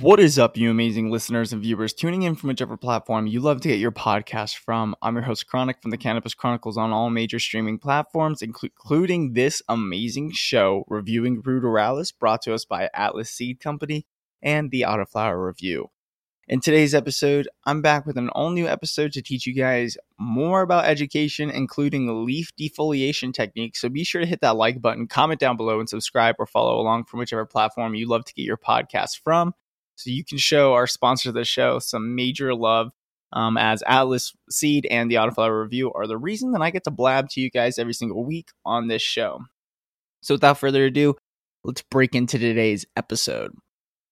What is up, you amazing listeners and viewers tuning in from whichever platform you love to get your podcast from? I'm your host, Kronic from the Cannabis Kronicles on all major streaming platforms, including this amazing show reviewing Ruderalis, brought to us by Atlas Seed Company and the Autoflower Review. In today's episode, I'm back with an all new episode to teach you guys more about education, including leaf defoliation techniques. So be sure to hit that like button, comment down below, and subscribe or follow along from whichever platform you love to get your podcast from so you can show our sponsor of the show some major love um, as Atlas Seed and the Autoflower Review are the reason that I get to blab to you guys every single week on this show. So without further ado, let's break into today's episode.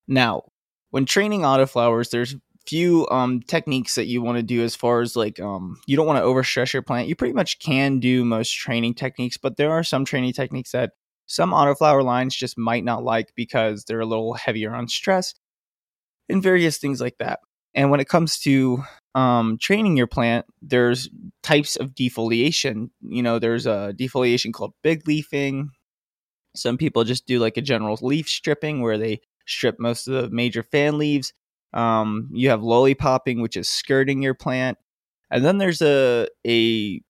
Now, when training autoflowers, there's a few um, techniques that you want to do as far as like um, you don't want to overstress your plant. You pretty much can do most training techniques, but there are some training techniques that some autoflower lines just might not like because they're a little heavier on stress and various things like that. And when it comes to um, training your plant, there's types of defoliation. You know, there's a defoliation called big leafing. Some people just do like a general leaf stripping where they strip most of the major fan leaves. Um, you have lollipopping, which is skirting your plant, and then there's a a,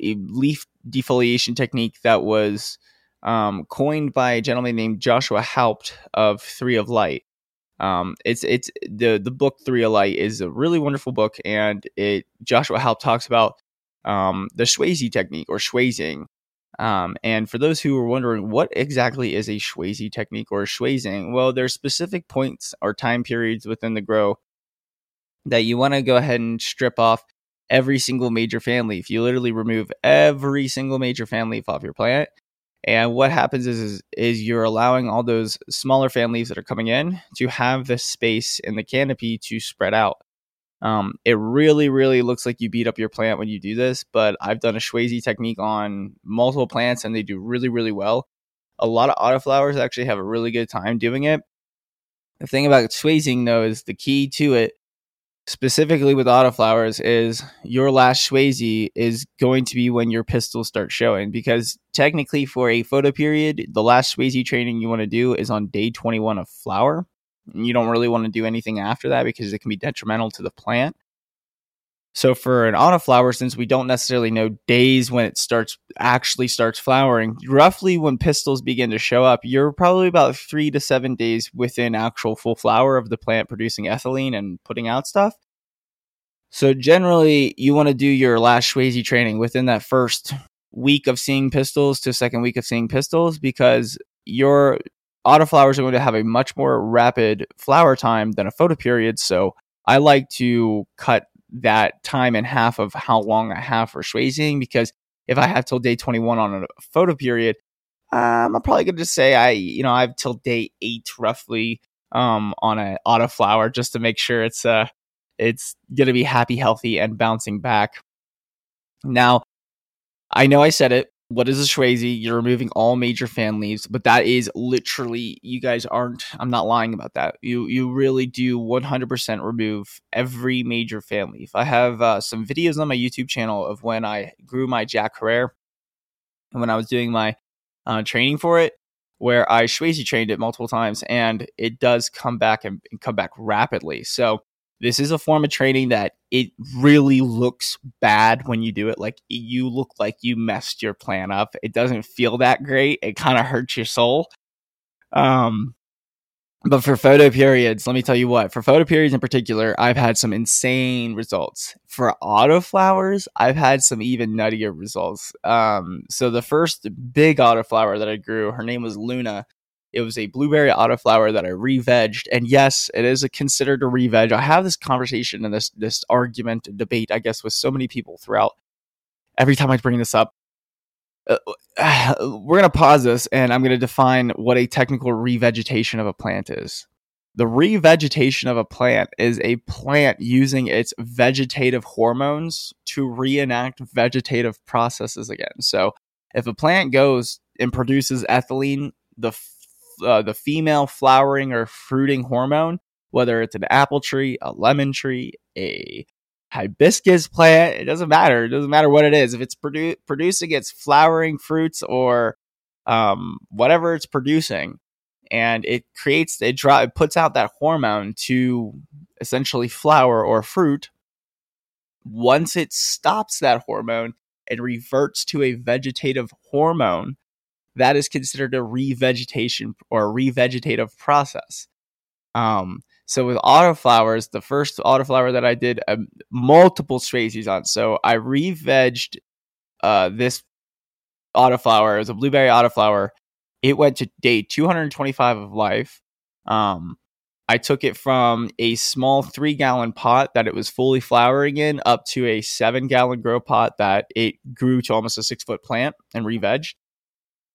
a leaf defoliation technique that was um, coined by a gentleman named Joshua Haupt of Three A Light. Um, it's it's the the book Three A Light is a really wonderful book, and it Joshua Haupt talks about um, the Schwazze technique or schwazzing. Um, and for those who are wondering what exactly is a Schwazze technique or schwazzing, well, there's specific points or time periods within the grow that you want to go ahead and strip off every single major fan leaf. You literally remove every single major fan leaf off your plant and what happens is, is, is you're allowing all those smaller fan leaves that are coming in to have the space in the canopy to spread out. Um, it really, really looks like you beat up your plant when you do this, but I've done a Schwazze technique on multiple plants and they do really, really well. A lot of autoflowers actually have a really good time doing it. The thing about Schwazzing though is the key to it specifically with autoflowers is your last Schwazze is going to be when your pistils start showing because technically for a photo period, the last Schwazze training you want to do is on day 21 of flower. You don't really want to do anything after that because it can be detrimental to the plant. So for an autoflower, since we don't necessarily know days when it starts actually starts flowering, roughly when pistils begin to show up, you're probably about three to seven days within actual full flower of the plant producing ethylene and putting out stuff. So generally, you want to do your last Schwazze training within that first week of seeing pistils to second week of seeing pistils because your autoflowers are going to have a much more rapid flower time than a photoperiod. So I like to cut that time and half of how long I have for Schwazzing because if I have till day 21 on a photo period, um, I'm probably going to just say I, you know, I have till day eight roughly um, on an autoflower just to make sure it's uh, it's going to be happy, healthy, and bouncing back. Now, I know I said it, what is a Schwazze? You're removing all major fan leaves, but that is literally you guys aren't. I'm not lying about that. You you really do 100% remove every major fan leaf. I have uh, some videos on my YouTube channel of when I grew my Jack Herer and when I was doing my uh, training for it, where I Schwazze trained it multiple times, and it does come back and, and come back rapidly. So this is a form of training that it really looks bad when you do it. Like you look like you messed your plan up. It doesn't feel that great. It kind of hurts your soul. Um, but for photo periods, let me tell you what, for photo periods in particular, I've had some insane results. For auto flowers, I've had some even nuttier results. Um, so the first big auto flower that I grew, her name was Luna. It was a blueberry autoflower that I re-vegged, and yes, it is a considered a re-veg. I have this conversation and this this argument and debate, I guess, with so many people throughout. Every time I bring this up, uh, we're gonna pause this, and I'm gonna define what a technical revegetation of a plant is. The revegetation of a plant is a plant using its vegetative hormones to reenact vegetative processes again. So, if a plant goes and produces ethylene, the uh, the female flowering or fruiting hormone, whether it's an apple tree, a lemon tree, a hibiscus plant, it doesn't matter. It doesn't matter what it is. If it's produ- producing its flowering fruits or um, whatever it's producing, and it creates it, dry, it puts out that hormone to essentially flower or fruit. Once it stops that hormone and reverts to a vegetative hormone, that is considered a revegetation or revegetative process. Um, so with autoflowers, the first autoflower that I did uh, multiple species on. So I revegged uh, this autoflower. It was a blueberry autoflower. It went to day 225 of life. Um, I took it from a small three gallon pot that it was fully flowering in up to a seven gallon grow pot that it grew to almost a six foot plant and revegged.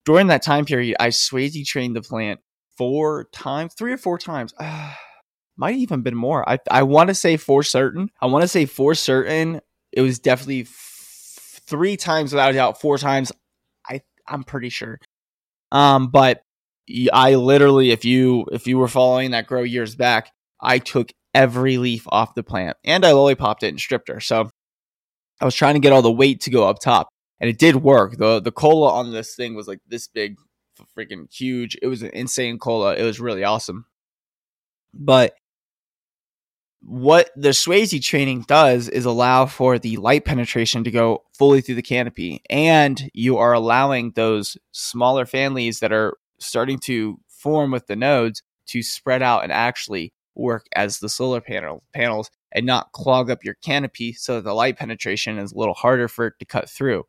During that time period, I Schwazze trained the plant four times, three or four times. Might even been more. I I want to say for certain. I want to say for certain. It was definitely f- three times without a doubt. Four times. I I'm pretty sure. Um, but I literally, if you if you were following that grow years back, I took every leaf off the plant and I lollipopped it and stripped her. So I was trying to get all the weight to go up top, and it did work. the The cola on this thing was like this big, freaking huge. It was an insane cola. It was really awesome. But what the Schwazze training does is allow for the light penetration to go fully through the canopy, and you are allowing those smaller families that are starting to form with the nodes to spread out and actually work as the solar panel panels and not clog up your canopy so that the light penetration is a little harder for it to cut through.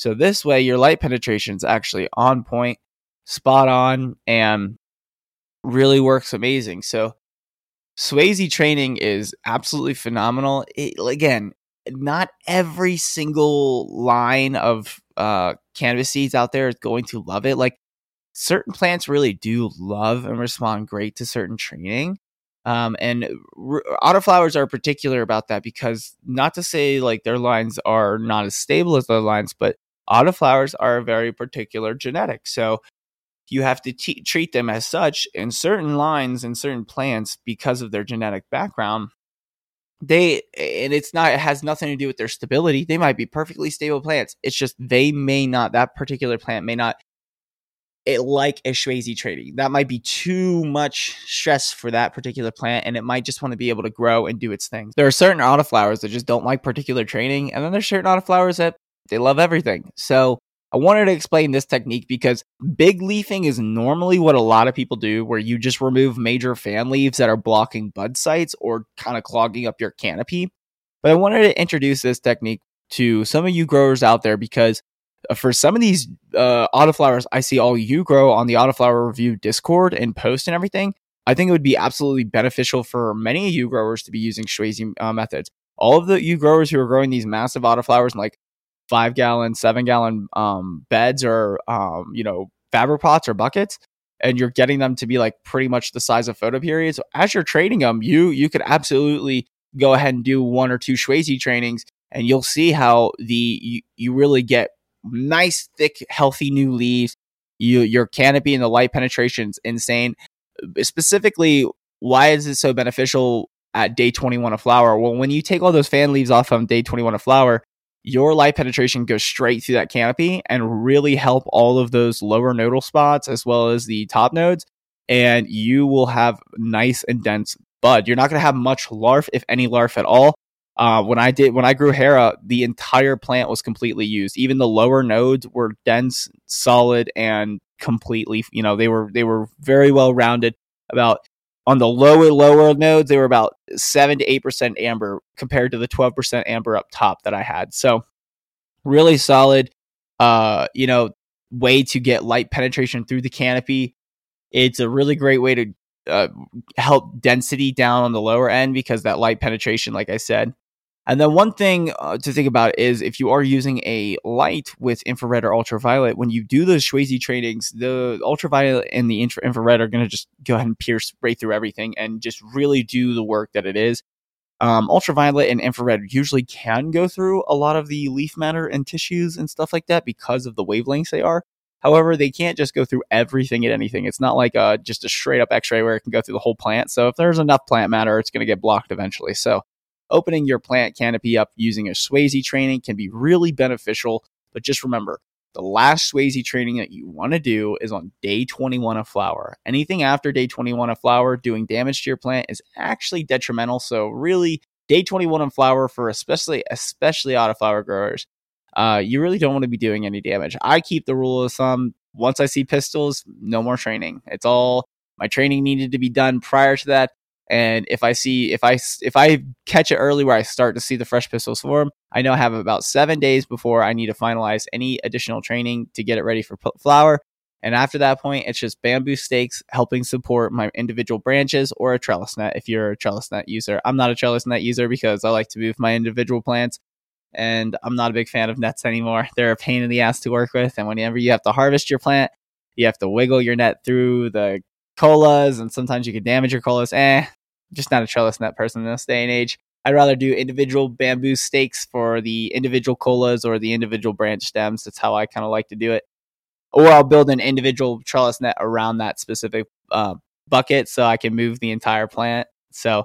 So this way your light penetration is actually on point, spot on, and really works amazing. So Schwazze training is absolutely phenomenal. It, again, not every single line of uh, cannabis seeds out there is going to love it. Like certain plants really do love and respond great to certain training. Um, and r- autoflowers are particular about that because not to say like their lines are not as stable as other lines, but autoflowers are a very particular genetic. So you have to t- treat them as such in certain lines and certain plants because of their genetic background they and it's not it has nothing to do with their stability they might be perfectly stable plants it's just they may not that particular plant may not it like a Schwazze trading that might be too much stress for that particular plant and it might just want to be able to grow and do its thing there are certain autoflowers that just don't like particular training and then there's certain autoflowers that they love everything so I wanted to explain this technique because big leafing is normally what a lot of people do, where you just remove major fan leaves that are blocking bud sites or kind of clogging up your canopy. But I wanted to introduce this technique to some of you growers out there because uh, for some of these uh, autoflowers, I see all you grow on the Autoflower Review Discord and post and everything. I think it would be absolutely beneficial for many of you growers to be using Schwazze uh, methods. All of the you growers who are growing these massive autoflowers in like five gallon, seven gallon um, beds or um, you know fabric pots or buckets, and you're getting them to be like pretty much the size of photoperiods. So as you're trading them, you you could absolutely go ahead and do one or two Schwazze trainings, and you'll see how the you, you really get nice, thick, healthy new leaves. You your canopy and the light penetration is insane. Specifically, why is it so beneficial at day 21 of flower? Well, when you take all those fan leaves off on day 21 of flower, your light penetration goes straight through that canopy and really help all of those lower nodal spots as well as the top nodes. And you will have nice and dense bud. You're not going to have much larf, if any larf at all. Uh, when I did when I grew Herer, the entire plant was completely used. Even the lower nodes were dense, solid, and completely. You know, they were they were very well rounded. About on the lower lower nodes, they were about seven to eight percent amber compared to the twelve percent amber up top that I had. So really solid. Uh, you know, way to get light penetration through the canopy. It's a really great way to uh, help density down on the lower end because that light penetration, like I said, and then one thing uh, to think about is if you are using a light with infrared or ultraviolet, when you do those Schwazze trainings, the ultraviolet and the infra- infrared are going to just go ahead and pierce right through everything and just really do the work that it is. Um, ultraviolet and infrared usually can go through a lot of the leaf matter and tissues and stuff like that because of the wavelengths they are. However, they can't just go through everything and anything. It's not like a, uh, just a straight up x ray where it can go through the whole plant. So if there's enough plant matter, it's going to get blocked eventually. So opening your plant canopy up using a Schwazze training can be really beneficial. But just remember, the last Schwazze training that you want to do is on day 21 of flower. Anything after day 21 of flower doing damage to your plant is actually detrimental. So really, day 21 of flower for especially especially autoflower growers, uh, you really don't want to be doing any damage. I keep the rule of thumb: once I see pistils, no more training. It's all my training needed to be done prior to that. And if I see if I if I catch it early where I start to see the fresh pistils form, I know I have about seven days before I need to finalize any additional training to get it ready for flower. And after that point, it's just bamboo stakes helping support my individual branches or a trellis net if you're a trellis net user. I'm not a trellis net user because I like to move my individual plants and I'm not a big fan of nets anymore. They're a pain in the ass to work with. And whenever you have to harvest your plant, you have to wiggle your net through the colas and sometimes you can damage your colas. Eh, just not a trellis net person in this day and age. I'd rather do individual bamboo stakes for the individual colas or the individual branch stems. That's how I kind of like to do it. Or I'll build an individual trellis net around that specific uh, bucket so I can move the entire plant. So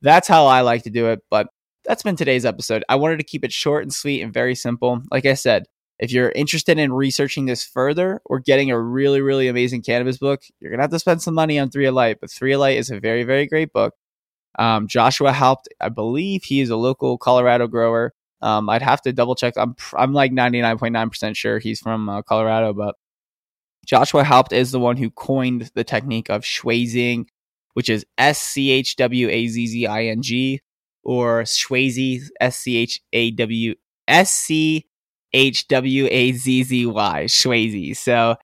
that's how I like to do it. But that's been today's episode. I wanted to keep it short and sweet and very simple. Like I said, if you're interested in researching this further or getting a really, really amazing cannabis book, you're going to have to spend some money on Three A Light. But Three A Light is a very, very great book. Um, Joshua Haupt, I believe he is a local Colorado grower. Um, I'd have to double check. I'm I'm like 99.9% sure he's from uh, Colorado, but Joshua Haupt is the one who coined the technique of schwazzing, which is S C H W A Z Z I N G, or Schwazzy, S C H A W S C H W A Z Z Y, Schwazzy. So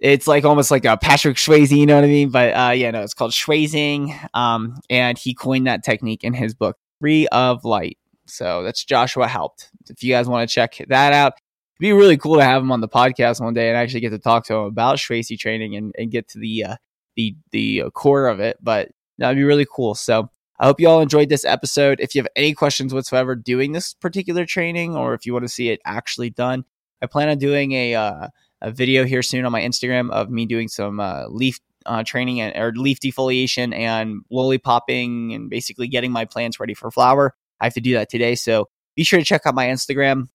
it's like almost like a Patrick Swayze, you know what I mean? But uh, yeah, no, it's called Schwazzing. Um, and he coined that technique in his book, Three A Light. So that's Joshua Haupt. If you guys want to check that out, it'd be really cool to have him on the podcast one day and actually get to talk to him about Schwazzy training and, and get to the uh, the the core of it. But that'd be really cool. So I hope you all enjoyed this episode. If you have any questions whatsoever doing this particular training, or if you want to see it actually done, I plan on doing a uh, a video here soon on my Instagram of me doing some uh, leaf uh, training and or leaf defoliation and lollipopping and basically getting my plants ready for flower. I have to do that today, so be sure to check out my Instagram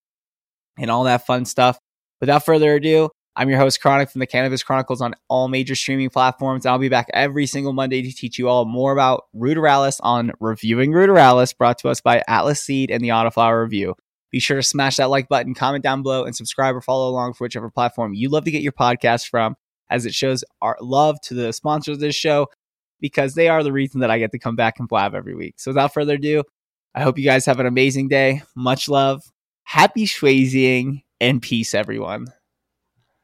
and all that fun stuff. Without further ado, I'm your host, Kronic from the Cannabis Kronicles on all major streaming platforms. I'll be back every single Monday to teach you all more about Ruderalis on Reviewing Ruderalis, brought to us by Atlas Seed and the Autoflower Review. Be sure to smash that like button, comment down below, and subscribe or follow along for whichever platform you love to get your podcast from, as it shows our love to the sponsors of this show because they are the reason that I get to come back and blab every week. So without further ado, I hope you guys have an amazing day. Much love. Happy schwazzing and peace, everyone.